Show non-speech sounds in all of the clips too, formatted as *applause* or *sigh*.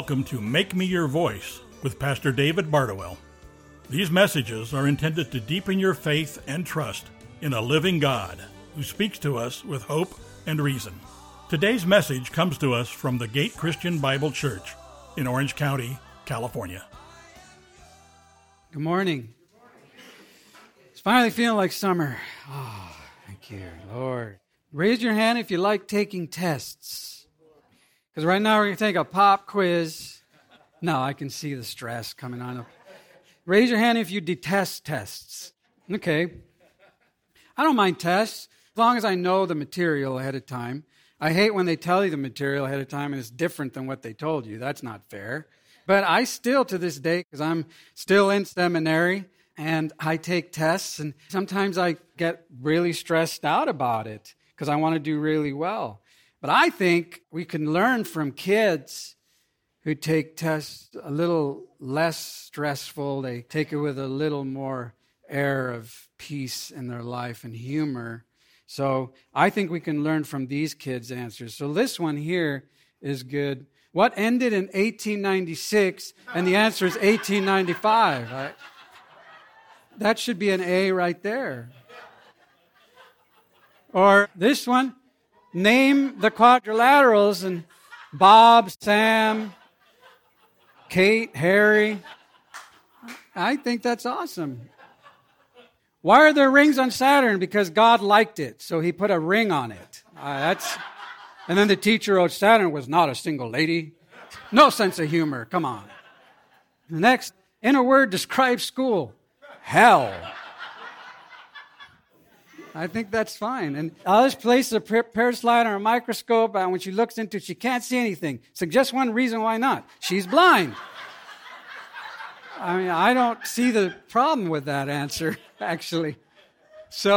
Welcome to Make Me Your Voice with Pastor David Bardowell. These messages are intended to deepen your faith and trust in a living God who speaks to us with hope and reason. Today's message comes to us from the Gate Christian Bible Church in Orange County, California. Good morning. It's finally feeling like summer. Oh, thank you, Lord. Raise your hand if you like taking tests. Because right now we're going to take a pop quiz. No, I can see the stress coming on. Raise your hand if you detest tests. Okay. I don't mind tests as long as I know the material ahead of time. I hate when they tell you the material ahead of time and it's different than what they told you. That's not fair. But I still, to this day, because I'm still in seminary and I take tests, and sometimes I get really stressed out about it because I want to do really well. But I think we can learn from kids who take tests a little less stressful. They take it with a little more air of peace in their life and humor. So I think we can learn from these kids' answers. So this one here is good. What ended in 1896? And the answer is 1895. Right? That should be an A right there. Or this one, name the quadrilaterals and Bob, Sam, Kate, Harry. I think that's awesome. Why are there rings on Saturn? Because God liked it, so he put a ring on it. Uh, that's, and then the teacher wrote Saturn was not a single lady. No sense of humor. Come on. Next, in a word, describe school. Hell. I think that's fine. And Alice places a parasite on a microscope, and when she looks into it, she can't see anything. Suggest one reason why not. She's blind. I mean, I don't see the problem with that answer, *laughs* actually. So,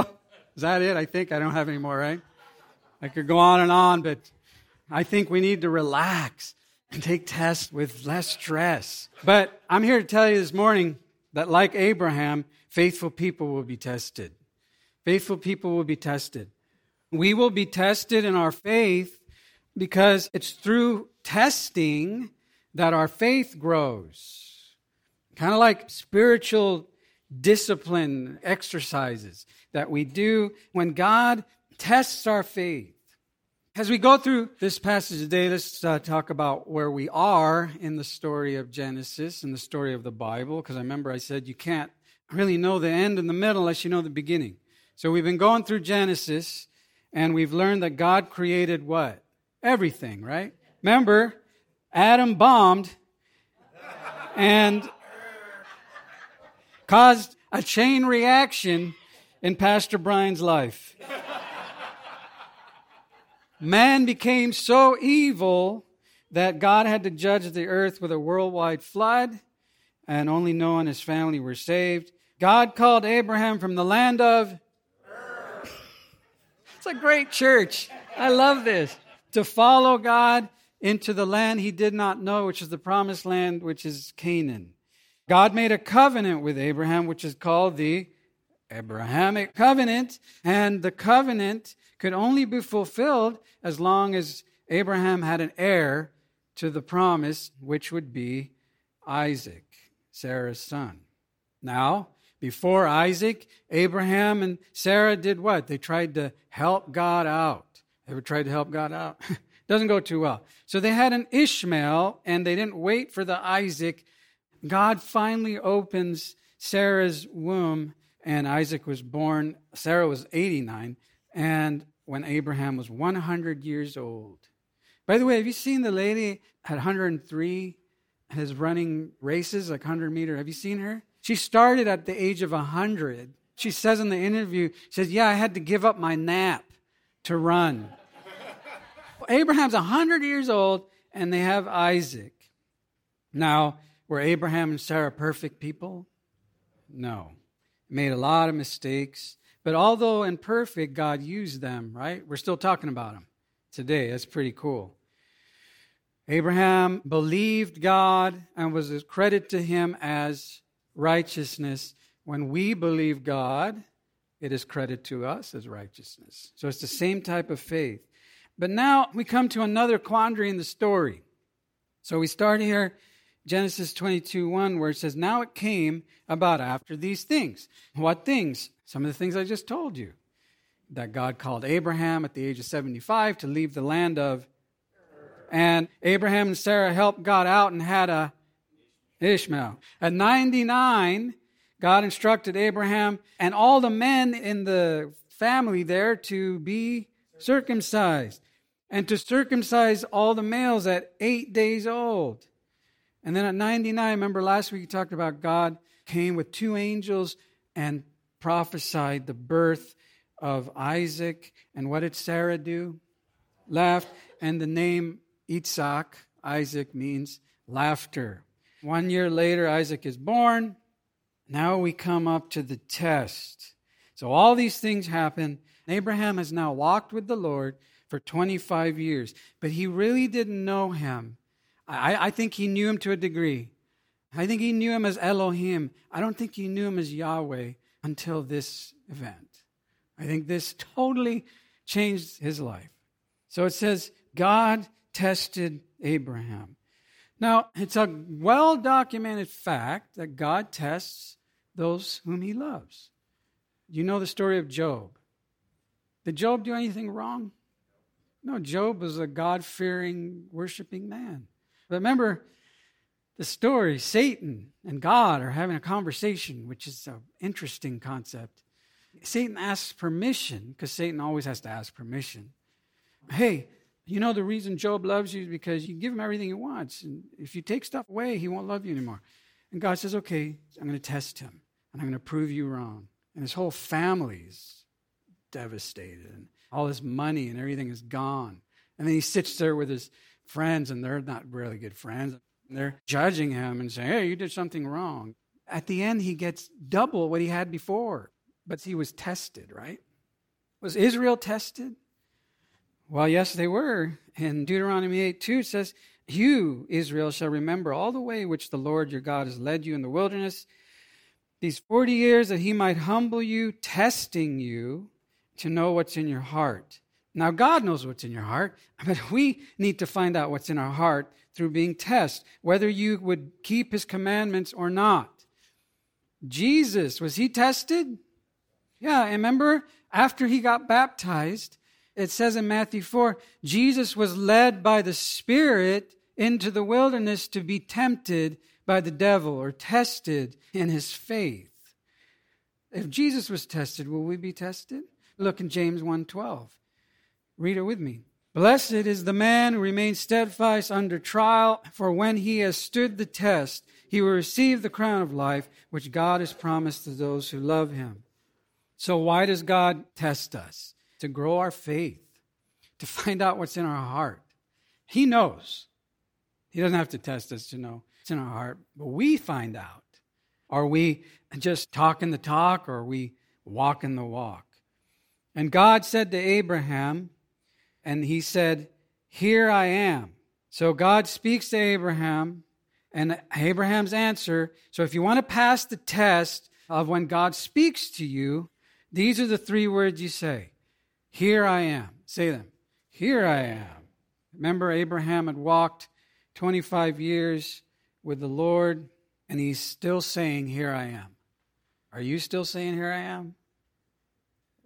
is that it? I think I don't have any more, right? I could go on and on, but I think we need to relax and take tests with less stress. But I'm here to tell you this morning that, like Abraham, faithful people will be tested. Faithful people will be tested. We will be tested in our faith because it's through testing that our faith grows. Kind of like spiritual discipline exercises that we do when God tests our faith. As we go through this passage today, let's uh, talk about where we are in the story of Genesis and the story of the Bible, because I remember I said you can't really know the end and the middle unless you know the beginning. So we've been going through Genesis and we've learned that God created what? Everything, right? Remember, Adam bombed and caused a chain reaction in Pastor Brian's life. Man became so evil that God had to judge the earth with a worldwide flood, and only Noah and his family were saved. God called Abraham from the land of it's a great church. I love this. To follow God into the land he did not know, which is the promised land, which is Canaan. God made a covenant with Abraham, which is called the Abrahamic covenant. And the covenant could only be fulfilled as long as Abraham had an heir to the promise, which would be Isaac, Sarah's son. Now, before Isaac, Abraham and Sarah did what? They tried to help God out. Ever tried to help God out? *laughs* Doesn't go too well. So they had an Ishmael and they didn't wait for the Isaac. God finally opens Sarah's womb and Isaac was born. Sarah was 89 and when Abraham was 100 years old. By the way, have you seen the lady at 103 is running races like 100 meter? Have you seen her? She started at the age of 100. She says in the interview, she says, Yeah, I had to give up my nap to run. *laughs* Abraham's 100 years old, and they have Isaac. Now, were Abraham and Sarah perfect people? No. Made a lot of mistakes. But although imperfect, God used them, right? We're still talking about them today. That's pretty cool. Abraham believed God and was credited to him as righteousness. When we believe God, it is credited to us as righteousness. So it's the same type of faith. But now we come to another quandary in the story. So we start here, Genesis 22 1, where it says, Now it came about after these things. What things? Some of the things I just told you. That God called Abraham at the age of 75 to leave the land of. And Abraham and Sarah helped God out and had a Ishmael. At 99, God instructed Abraham and all the men in the family there to be circumcised and to circumcise all the males at eight days old. And then at 99, remember last week we talked about God came with two angels and prophesied the birth of Isaac. And what did Sarah do? Laughed. And the name Isaac, Isaac means laughter. One year later, Isaac is born. Now we come up to the test. So all these things happen. Abraham has now walked with the Lord for 25 years, but he really didn't know him. I, I think he knew him to a degree. I think he knew him as Elohim. I don't think he knew him as Yahweh until this event. I think this totally changed his life. So it says, God tested Abraham. Now, it's a well documented fact that God tests those whom he loves. You know the story of Job. Did Job do anything wrong? No, Job was a God fearing, worshiping man. But remember the story Satan and God are having a conversation, which is an interesting concept. Satan asks permission, because Satan always has to ask permission. Hey, you know, the reason Job loves you is because you give him everything he wants. And if you take stuff away, he won't love you anymore. And God says, okay, I'm going to test him and I'm going to prove you wrong. And his whole family's devastated and all his money and everything is gone. And then he sits there with his friends and they're not really good friends. They're judging him and saying, hey, you did something wrong. At the end, he gets double what he had before. But he was tested, right? Was Israel tested? Well, yes, they were. In Deuteronomy 8 2, it says, You, Israel, shall remember all the way which the Lord your God has led you in the wilderness these 40 years that he might humble you, testing you to know what's in your heart. Now, God knows what's in your heart, but we need to find out what's in our heart through being tested, whether you would keep his commandments or not. Jesus, was he tested? Yeah, remember after he got baptized, it says in Matthew 4 Jesus was led by the Spirit into the wilderness to be tempted by the devil or tested in his faith. If Jesus was tested, will we be tested? Look in James 1:12. Read it with me. Blessed is the man who remains steadfast under trial, for when he has stood the test, he will receive the crown of life which God has promised to those who love him. So why does God test us? To grow our faith, to find out what's in our heart. He knows. He doesn't have to test us to know it's in our heart, but we find out. Are we just talking the talk or are we walking the walk? And God said to Abraham, and he said, Here I am. So God speaks to Abraham, and Abraham's answer. So if you want to pass the test of when God speaks to you, these are the three words you say here I am. Say them. Here I am. Remember, Abraham had walked 25 years with the Lord, and he's still saying, Here I am. Are you still saying, Here I am?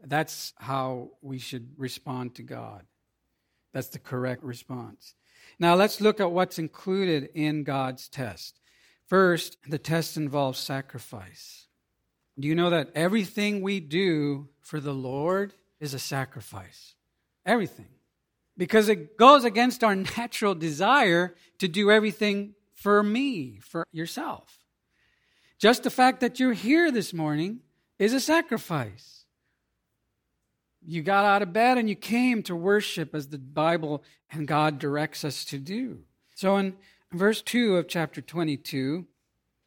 That's how we should respond to God. That's the correct response. Now, let's look at what's included in God's test. First, the test involves sacrifice. Do you know that everything we do for the Lord is a sacrifice. Everything. Because it goes against our *laughs* natural desire to do everything for me, for yourself. Just the fact that you're here this morning is a sacrifice. You got out of bed and you came to worship as the Bible and God directs us to do. So in verse 2 of chapter 22,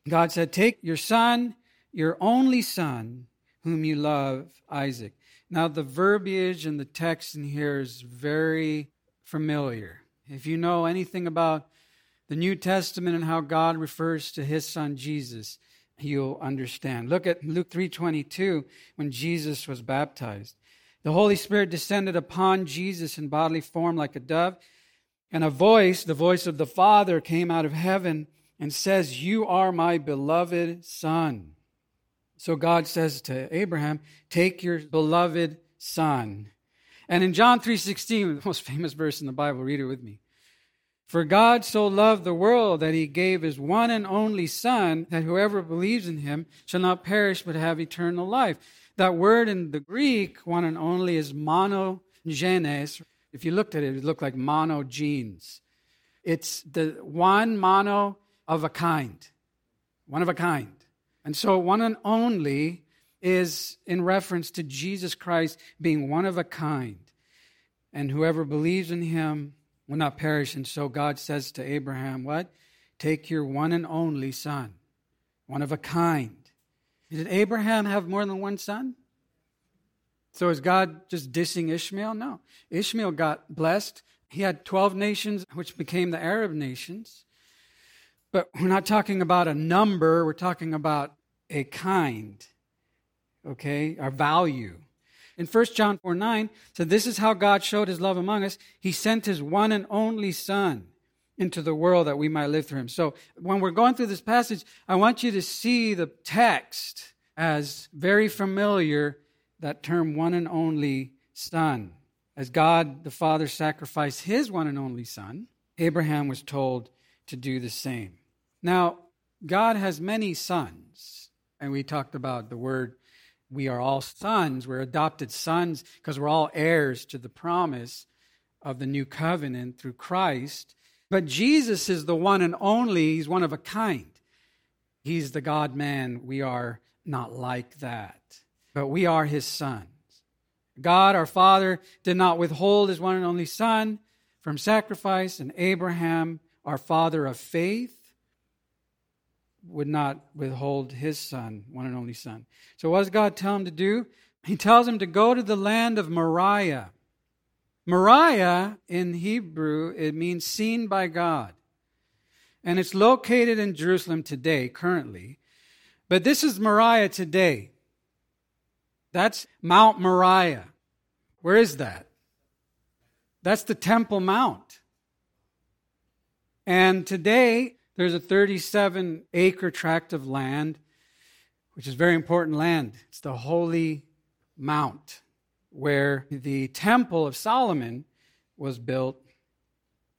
God said, Take your son, your only son, whom you love, Isaac. Now, the verbiage in the text in here is very familiar. If you know anything about the New Testament and how God refers to his son Jesus, you'll understand. Look at Luke 3:22 when Jesus was baptized. The Holy Spirit descended upon Jesus in bodily form like a dove, And a voice, the voice of the Father, came out of heaven and says, You are my beloved Son. So God says to Abraham, Take your beloved Son. And in John 3:16, the most *laughs* famous verse in the Bible, read it with me. For God so loved the world that he gave his one and only Son, that whoever believes in him shall not perish but have eternal life. That word in the Greek, one and only, is monogenes. If you looked at it, it looked look like monogenes. It's the one mono of a kind. One of a kind. And so one and only is in reference to Jesus Christ being one of a kind. And whoever believes in him will not perish. And so God says to Abraham, What? Take your one and only son, one of a kind. Did Abraham have more than one son? So is God just dissing Ishmael? No. Ishmael got blessed. He had 12 nations, which became the Arab nations. But we're not talking about a number, we're talking about a kind, okay, our value. In 1 John 4 9, so this is how God showed his love among us. He sent his one and only Son into the world that we might live through him. So when we're going through this passage, I want you to see the text as very familiar, that term one and only Son. As God the Father sacrificed his one and only Son, Abraham was told to do the same. Now, God has many sons, and we talked about the word we are all sons. We're adopted sons because we're all heirs to the promise of the new covenant through Christ. But Jesus is the one and only, he's one of a kind. He's the God man. We are not like that, but we are his sons. God, our Father, did not withhold his one and only Son from sacrifice, and Abraham, our father of faith, would not withhold his son, one and only son. So, what does God tell him to do? He tells him to go to the land of Moriah. Moriah in Hebrew, it means seen by God. And it's located in Jerusalem today, currently. But this is Moriah today. That's Mount Moriah. Where is that? That's the Temple Mount. And today, there's a 37 acre tract of land, which is very important land. It's the Holy Mount, where the Temple of Solomon was built.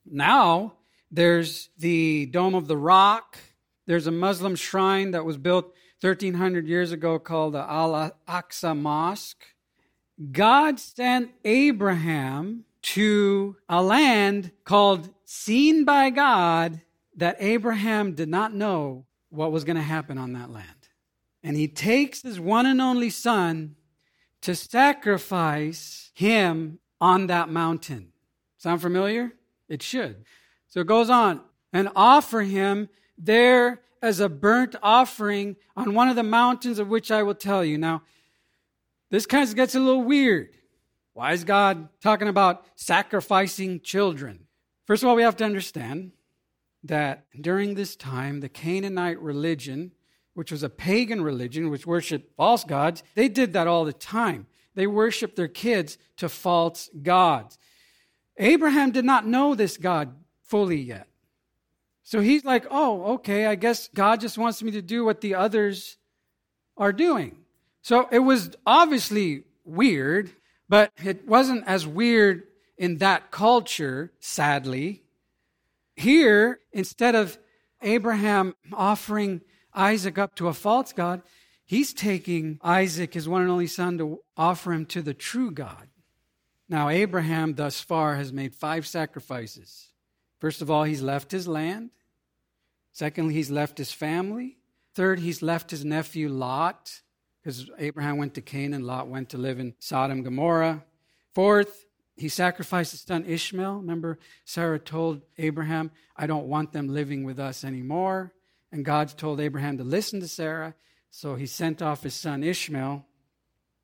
Now, there's the Dome of the Rock. There's a Muslim shrine that was built 1300 years ago called the Al Aqsa Mosque. God sent Abraham to a land called Seen by God that Abraham did not know what was going to happen on that land. And he takes his one and only son to sacrifice him on that mountain. Sound familiar? It should. So it goes on and offer him there as a burnt offering on one of the mountains of which I will tell you. Now, this kind of gets a little weird. Why is God talking about sacrificing children? First of all, we have to understand that during this time, the Canaanite religion, which was a pagan religion which worshiped false gods, they did that all the time. They worshiped their kids to false gods. Abraham did not know this God fully yet. So he's like, oh, okay, I guess God just wants me to do what the others are doing. So it was obviously weird, but it wasn't as weird in that culture, sadly, here, instead of Abraham offering Isaac up to a false God, he's taking Isaac, his one and only son, to offer him to the true God. Now, Abraham thus far has made five sacrifices. First of all, he's left his land. Secondly, he's left his family. Third, he's left his nephew Lot, because Abraham went to Canaan, Lot went to live in Sodom Gomorrah. Fourth, he sacrificed his son Ishmael. Remember, Sarah told Abraham, I don't want them living with us anymore. And God told Abraham to listen to Sarah. So he sent off his son Ishmael.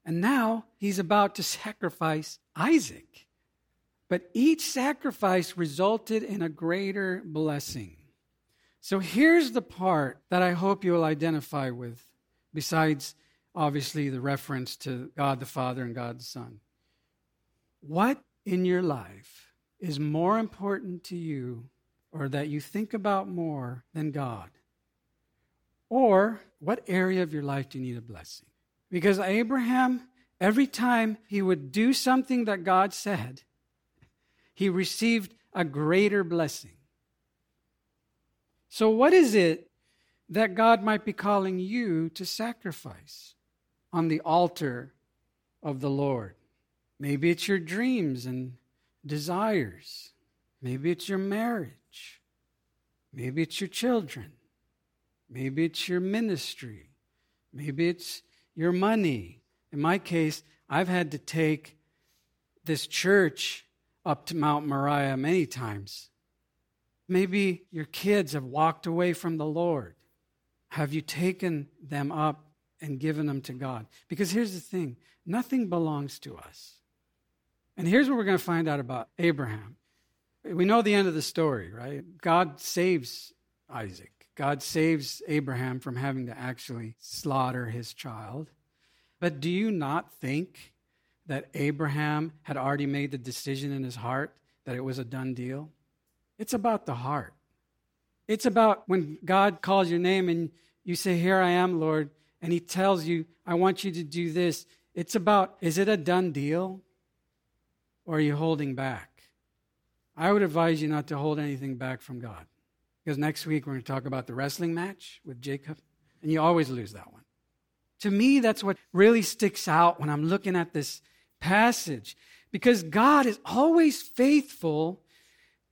And now he's about to sacrifice Isaac. But each sacrifice resulted in a greater blessing. So here's the part that I hope you will identify with, besides obviously the reference to God the Father and God the Son. What in your life is more important to you or that you think about more than God? Or what area of your life do you need a blessing? Because Abraham, every time he would do something that God said, he received a greater blessing. So, what is it that God might be calling you to sacrifice on the altar of the Lord? Maybe it's your dreams and desires. Maybe it's your marriage. Maybe it's your children. Maybe it's your ministry. Maybe it's your money. In my case, I've had to take this church up to Mount Moriah many times. Maybe your kids have walked away from the Lord. Have you taken them up and given them to God? Because here's the thing nothing belongs to us. And here's what we're going to find out about Abraham. We know the end of the story, right? God saves Isaac. God saves Abraham from having to actually slaughter his child. But do you not think that Abraham had already made the decision in his heart that it was a done deal? It's about the heart. It's about when God calls your name and you say, Here I am, Lord, and he tells you, I want you to do this. It's about, is it a done deal? Or are you holding back? I would advise you not to hold anything back from God. Because next week we're going to talk about the wrestling match with Jacob, and you always lose that one. To me, that's what really sticks out when I'm looking at this passage. Because God is always faithful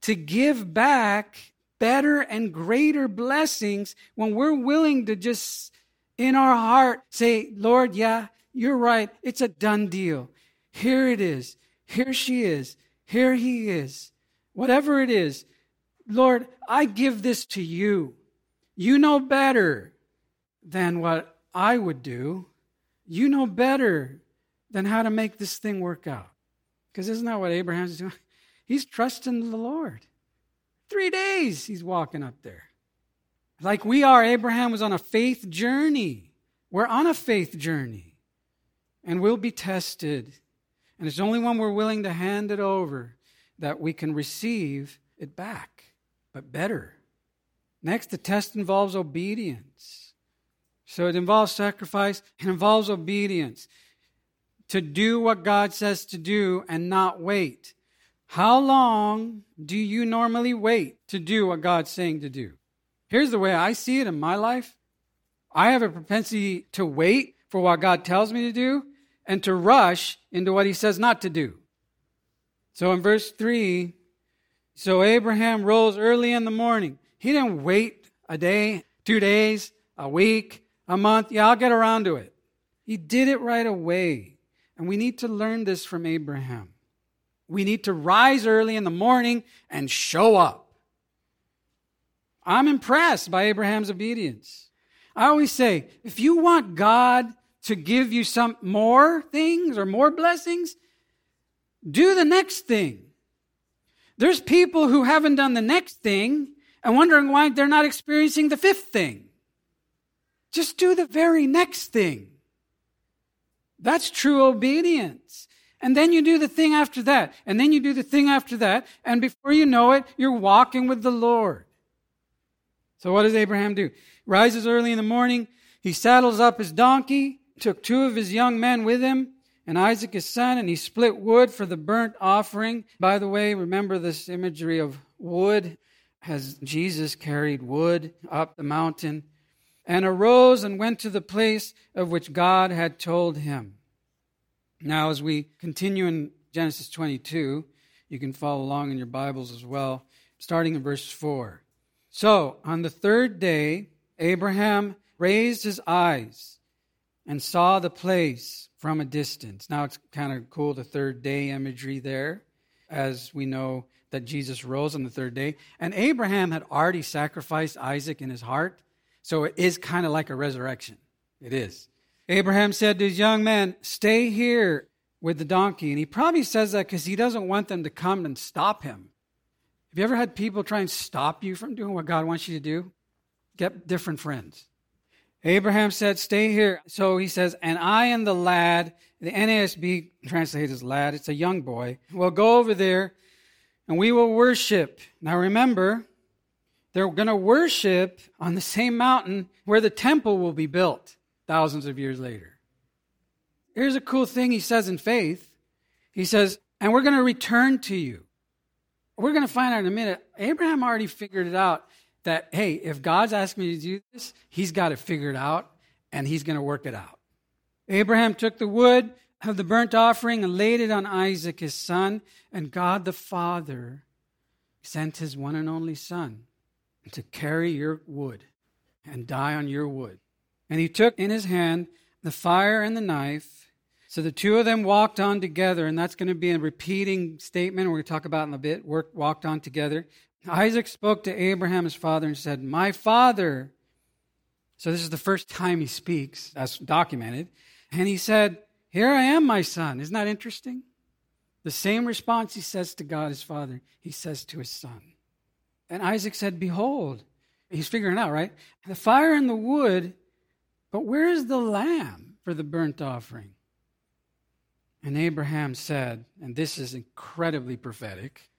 to give back better and greater blessings when we're willing to just, in our heart, say, Lord, yeah, you're right. It's a done deal. Here it is. Here she is. Here he is. Whatever it is, Lord, I give this to you. You know better than what I would do. You know better than how to make this thing work out. Because isn't that what Abraham's doing? *laughs* He's trusting the Lord. Three days he's walking up there. Like we are, Abraham was on a faith journey. We're on a faith journey. And we'll be tested. And it's only when we're willing to hand it over that we can receive it back but better. Next, the test involves obedience. So it involves sacrifice, it involves obedience. To do what God says to do and not wait. How long do you normally wait to do what God's saying to do? Here's the way I see it in my life I have a propensity to wait for what God tells me to do and to rush into what He says not to do. So in verse 3, so Abraham rose early in the morning. He didn't wait a day, two days, a week, a month. Yeah, I'll get around to it. He did it right away. And we need to learn this from Abraham. We need to rise early in the morning and show up. I'm impressed by Abraham's obedience. I always say, if you want God to give you some more things or more blessings, do the next thing. There's people who haven't done the next thing and wondering why they're not experiencing the fifth thing. Just do the very next thing. That's true obedience. And then you do the thing after that. And then you do the thing after that. And before you know it, you're walking with the Lord. So what does Abraham do? Rises early in the morning. He saddles up his donkey, took two of his young men with him, and Isaac his son, and he split wood for the burnt offering. By the way, remember this imagery of wood as Jesus carried wood up the mountain and arose and went to the place of which God had told him. Now, as we continue in Genesis 22, you can follow along in your Bibles as well, starting in verse 4. So, on the third day, Abraham raised his eyes and saw the place from a distance. Now it's kind of cool, the third day imagery there, as we know that Jesus rose on the third day. And Abraham had already sacrificed Isaac in his heart, so it is kind of like a resurrection. It is. Abraham said to his young man, Stay here with the donkey. And he probably says that because he doesn't want them to come and stop him. Have you ever had people try and stop you from doing what God wants you to do? Get different friends. Abraham said, Stay here. So he says, And I and the lad, the NASB translates as lad, it's a young boy, will go over there and we will worship. Now remember, they're going to worship on the same mountain where the temple will be built thousands of years later. Here's a cool thing he says in faith. He says, and we're going to return to you. We're going to find out in a minute. Abraham already figured it out that, hey, if God's asked me to do this, he's got it figured out and he's going to work it out. Abraham took the wood of the burnt offering and laid it on Isaac, his son, and God the Father sent his one and only son to carry your wood and die on your wood. And he took in his hand the fire and the knife. So the two of them walked on together, and that's going to be a repeating statement we're going to talk about in a bit. Work, walked on together. Isaac spoke to Abraham, his father, and said, My father. So this is the first time he speaks, that's documented. And he said, Here I am, my son. Isn't that interesting? The same response he says to God, his father, he says to his son. And Isaac said, Behold, he's figuring out, right? The fire and the wood, but where is the lamb for the burnt offering? And Abraham said, and this is incredibly prophetic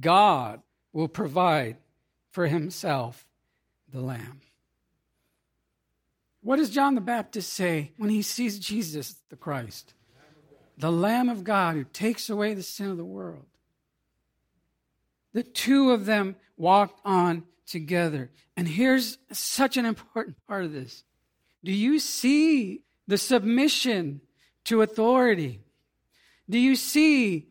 God will provide for himself the lamb. What does John the Baptist say when he sees Jesus, the Christ? The Lamb of God who takes away the sin of the world. The two of them walked on together. And here's such an important part of this. Do you see the submission to authority? Do you see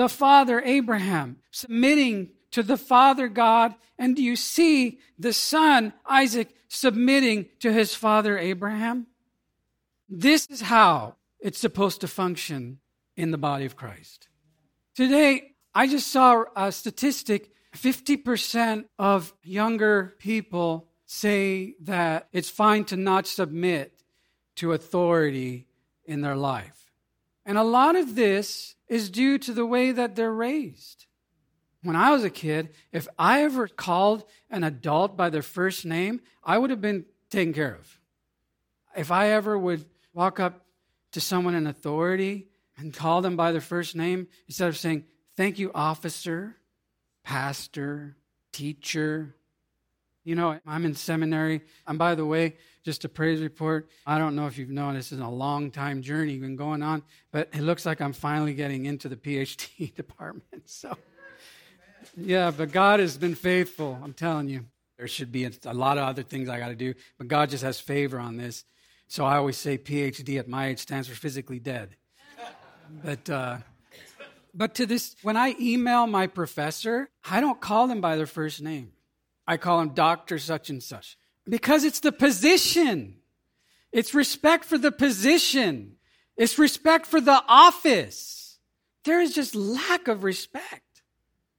the father Abraham submitting to the father God? And do you see the son Isaac submitting to his father Abraham? This is how it's supposed to function in the body of Christ. Today, I just saw a statistic 50% of younger people say that it's fine to not submit to authority in their life. And a lot of this is due to the way that they're raised. When I was a kid, if I ever called an adult by their first name, I would have been taken care of. If I ever would walk up to someone in authority and call them by their first name, instead of saying, Thank you, officer, pastor, teacher. You know, I'm in seminary. And by the way, just a praise report. I don't know if you've known this is a long time journey been going on, but it looks like I'm finally getting into the PhD *laughs* department. So yeah, but God has been faithful. I'm telling you. There should be a lot of other things I got to do, but God just has favor on this. So I always say PhD at my age stands for physically dead. But uh, but to this, when I email my professor, I don't call them by their first name. I call him Doctor such and such because it's the position. It's respect for the position. It's respect for the office. There is just lack of respect.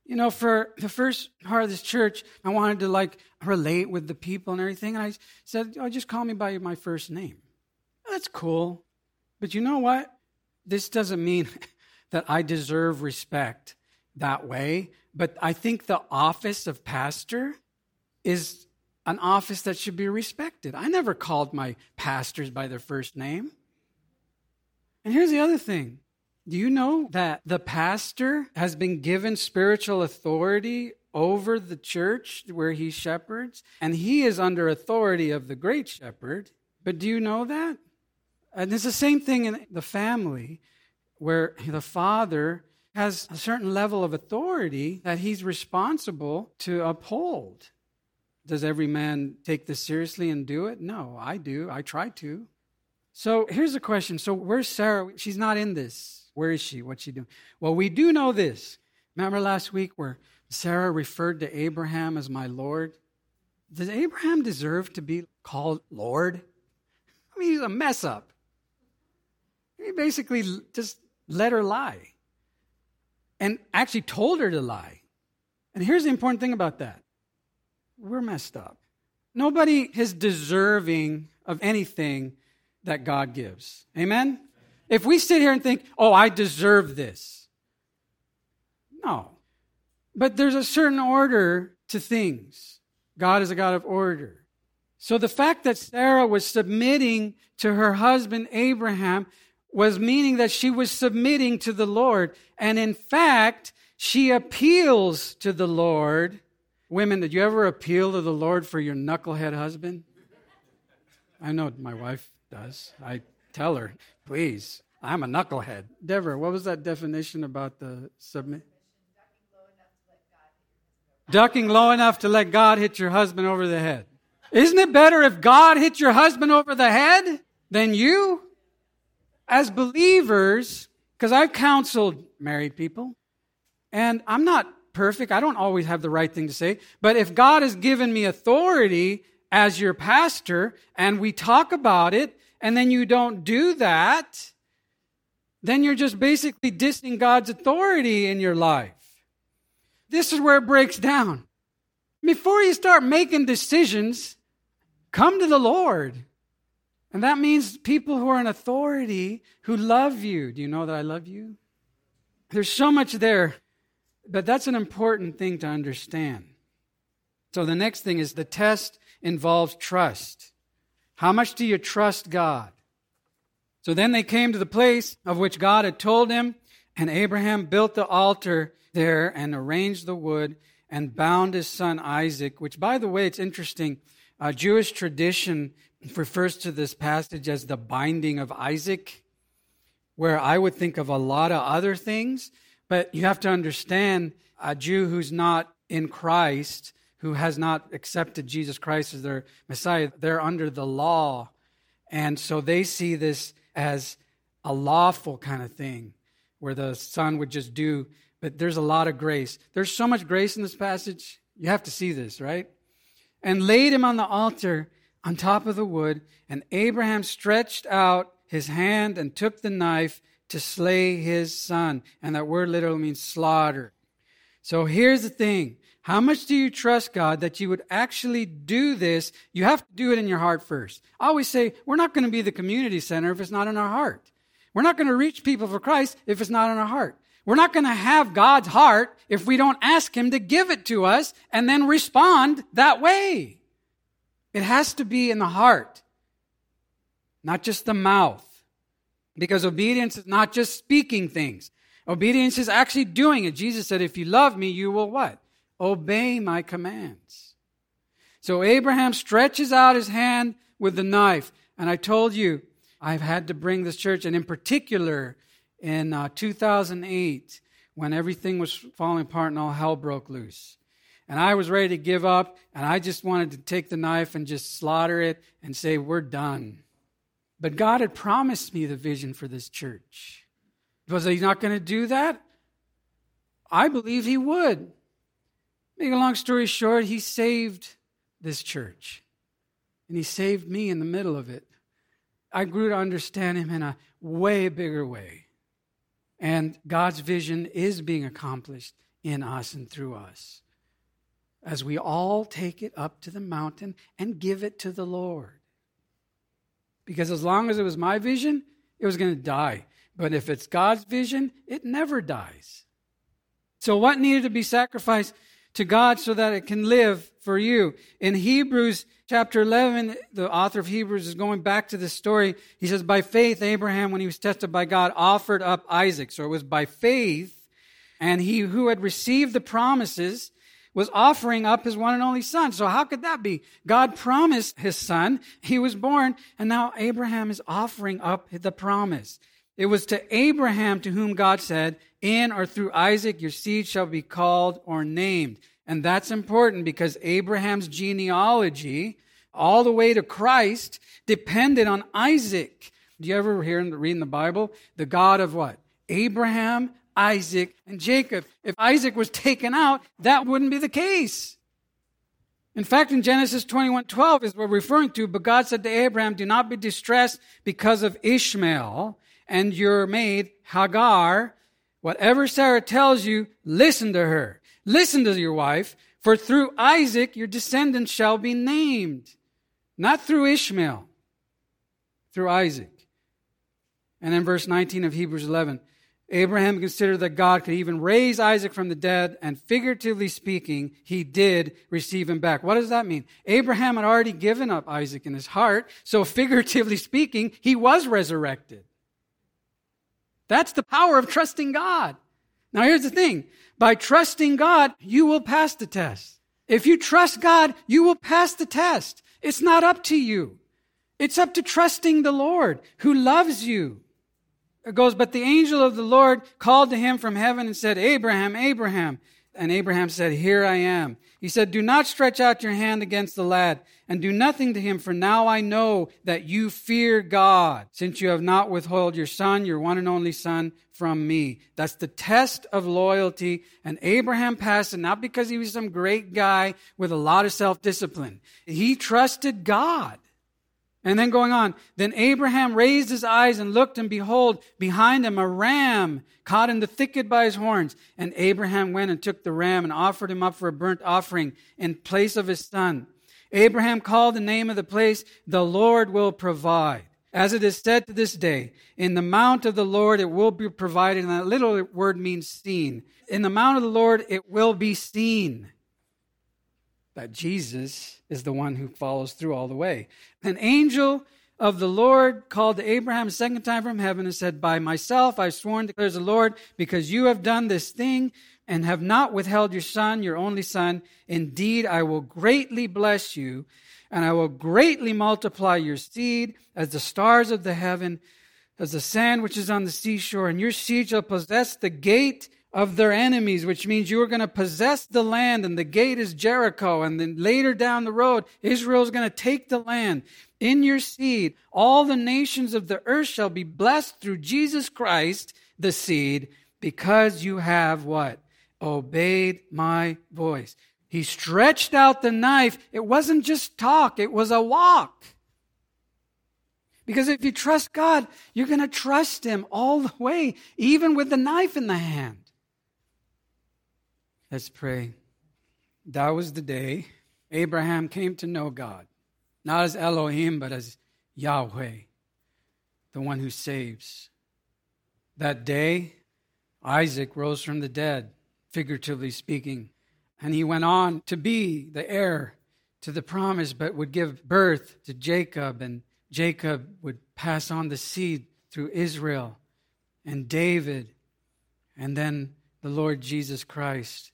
You know, for the first part of this church, I wanted to like relate with the people and everything. And I said, oh, just call me by my first name. That's cool. But you know what? This doesn't mean *laughs* that I deserve respect that way. But I think the office of pastor is an office that should be respected. I never called my pastors by their first name. And here's the other thing do you know that the pastor has been given spiritual authority over the church where he shepherds? And he is under authority of the great shepherd. But do you know that? And it's the same thing in the family where the father has a certain level of authority that he's responsible to uphold. Does every man take this seriously and do it? No, I do. I try to. So here's a question. So where's Sarah? She's not in this. Where is she? What's she doing? Well, we do know this. Remember last week where Sarah referred to Abraham as my Lord? Does Abraham deserve to be called Lord? I mean, he's a mess up. He basically just let her lie and actually told her to lie. And here's the important thing about that we're messed up. Nobody is deserving of anything that God gives. Amen? If we sit here and think, oh, I deserve this. No. But there's a certain order to things. God is a God of order. So the fact that Sarah was submitting to her husband Abraham was meaning that she was submitting to the Lord. And in fact, she appeals to the Lord. Women, did you ever appeal to the Lord for your knucklehead husband? I know my wife does. I tell her, please, I'm a knucklehead. Deborah, what was that definition about the submit? Ducking low enough to let God hit your husband over the head. Isn't it better if God hit your husband over the head than you? As believers, because I've counseled married people, and I'm not perfect. I don't always have the right thing to say. But if God has given me authority as your pastor and we talk about it and then you don't do that, then you're just basically dissing God's authority in your life. This is where it breaks down. Before you start making decisions, come to the Lord. And that means people who are in authority who love you. Do you know that I love you? There's so much there, but that's an important thing to understand. So the next thing is the test involves trust. How much do you trust God? So then they came to the place of which God had told him, and Abraham built the altar there and arranged the wood and bound his son Isaac, which, by the way, it's interesting. Uh, Jewish tradition refers to this passage as the binding of Isaac, where I would think of a lot of other things, but you have to understand a Jew who's not in Christ, who has not accepted Jesus Christ as their Messiah, they're under the law. And so they see this as a lawful kind of thing where the son would just do, but there's a lot of grace. There's so much grace in this passage. You have to see this, right? And laid him on the altar on top of the wood, and Abraham stretched out his hand and took the knife to slay his son. And that word literally means slaughter. So here's the thing. How much do you trust God that you would actually do this? You have to do it in your heart first. I always say, we're not going to be the community center if it's not in our heart. We're not going to reach people for Christ if it's not in our heart. We're not going to have God's heart if we don't ask Him to give it to us and then respond that way. It has to be in the heart, not just the mouth. Because obedience is not just speaking things. Obedience is actually doing it. Jesus said, if you love me, you will what? Obey my commands. So Abraham stretches out his hand with the knife. And I told you, I've had to bring this church, and in particular, in uh, 2008, when everything was falling apart and all hell broke loose. And I was ready to give up, and I just wanted to take the knife and just slaughter it and say, We're done. But God had promised me the vision for this church. Was He not going to do that? I believe He would. Make a long story short, He saved this church. And He saved me in the middle of it. I grew to understand Him in a way bigger way. And God's vision is being accomplished in us and through us as we all take it up to the mountain and give it to the Lord. Because as long as it was my vision, it was going to die. But if it's God's vision, it never dies. So, what needed to be sacrificed to God so that it can live for you? In Hebrews chapter 11, the author of Hebrews is going back to this story. He says, By faith, Abraham, when he was tested by God, offered up Isaac. So it was by faith, and he who had received the promises was offering up his one and only son. So how could that be? God promised his son. He was born, and now Abraham is offering up the promise. It was to Abraham to whom God said, In or through Isaac your seed shall be called or named. And that's important because Abraham's genealogy, all the way to Christ, depended on Isaac. Do you ever hear in read in the Bible? The God of what? Abraham, Isaac, and Jacob. If Isaac was taken out, that wouldn't be the case. In fact, in Genesis 21 12 is what we're referring to, but God said to Abraham, Do not be distressed because of Ishmael and your maid Hagar. Whatever Sarah tells you, listen to her. Listen to your wife, for through Isaac your descendants shall be named. Not through Ishmael, through Isaac. And then verse 19 of Hebrews 11. Abraham considered that God could even raise Isaac from the dead, and figuratively speaking, he did receive him back. What does that mean? Abraham had already given up Isaac in his heart, so *laughs* figuratively speaking, he was resurrected. That's the power of trusting God. Now, here's the thing by trusting God, you will pass the test. If you trust God, you will pass the test. It's not up to you. It's up to trusting the Lord who loves you. It goes, but the angel of the Lord called to him from heaven and said, Abraham, Abraham. And Abraham said, Here I am. He said, Do not stretch out your hand against the lad, and do nothing to him, for now I know that you fear God, since you have not withheld your son, your one and only son, from me. That's the test of loyalty. And Abraham passed it not because he was some great guy with a lot of self discipline. He trusted God. And then going on, then Abraham raised his eyes and looked, and behold, behind him a ram caught in the thicket by his horns. And Abraham went and took the ram and offered him up for a burnt offering in place of his son. Abraham called the name of the place, the Lord will provide. As it is said to this day, in the mount of the Lord it will be provided. And that little word means seen. In the mount of the Lord it will be seen that Jesus is the one who follows through all the way. An angel of the Lord called to Abraham a second time from heaven and said, By myself I've sworn, declares the Lord, because you have done this thing and have not withheld your son, your only son. Indeed, I will greatly bless you, and I will greatly multiply your seed as the stars of the heaven, as the sand which is on the seashore, and your seed shall possess the gate of their enemies, which means you are going to possess the land, and the gate is Jericho. And then later down the road, Israel is going to take the land. In your seed, all the nations of the earth shall be blessed through Jesus Christ, the seed, because you have what? Obeyed my voice. He stretched out the knife. It wasn't just talk, it was a walk. Because if you trust God, you're going to trust Him all the way, even with the knife in the hand. Let's pray. That was the day Abraham came to know God, not as Elohim, but as Yahweh, the one who saves. That day, Isaac rose from the dead, figuratively speaking, and he went on to be the heir to the promise, but would give birth to Jacob, and Jacob would pass on the seed through Israel and David, and then the Lord Jesus Christ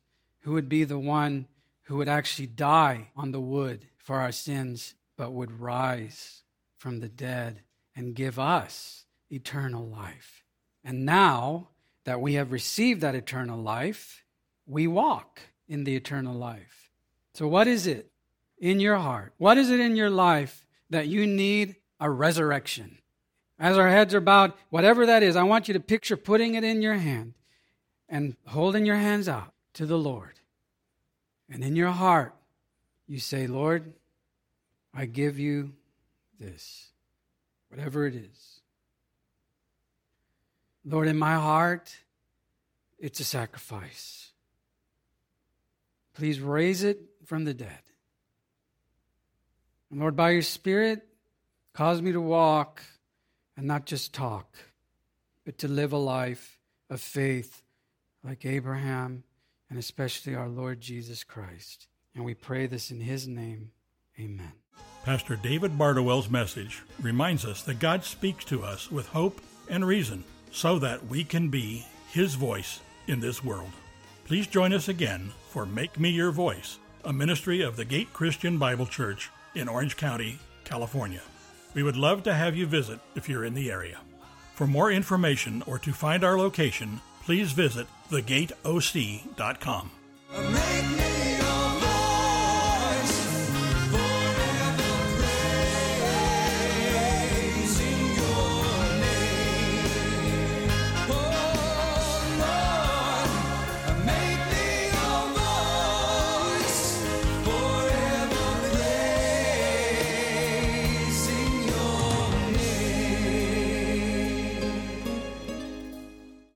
who would be the one who would actually die on the wood for our sins, but would rise from the dead and give us eternal life. And now that we have received that eternal life, we walk in the eternal life. So, what is it in your heart? What is it in your life that you need a resurrection? As our heads are bowed, whatever that is, I want you to picture putting it in your hand and holding your hands out to the Lord. And in your heart, you say, Lord, I give you this, whatever it is. Lord, in my heart, it's a sacrifice. Please raise it from the dead. And Lord, by your Spirit, cause me to walk and not just talk, but to live a life of faith like Abraham and especially our Lord Jesus Christ. And we pray this in his name. Amen. Pastor David Bardowell's message reminds us that God speaks to us with hope and reason so that we can be his voice in this world. Please join us again for Make Me Your Voice, a ministry of the Gate Christian Bible Church in Orange County, California. We would love to have you visit if you're in the area. For more information or to find our location, please visit thegateoc.com. Amazing.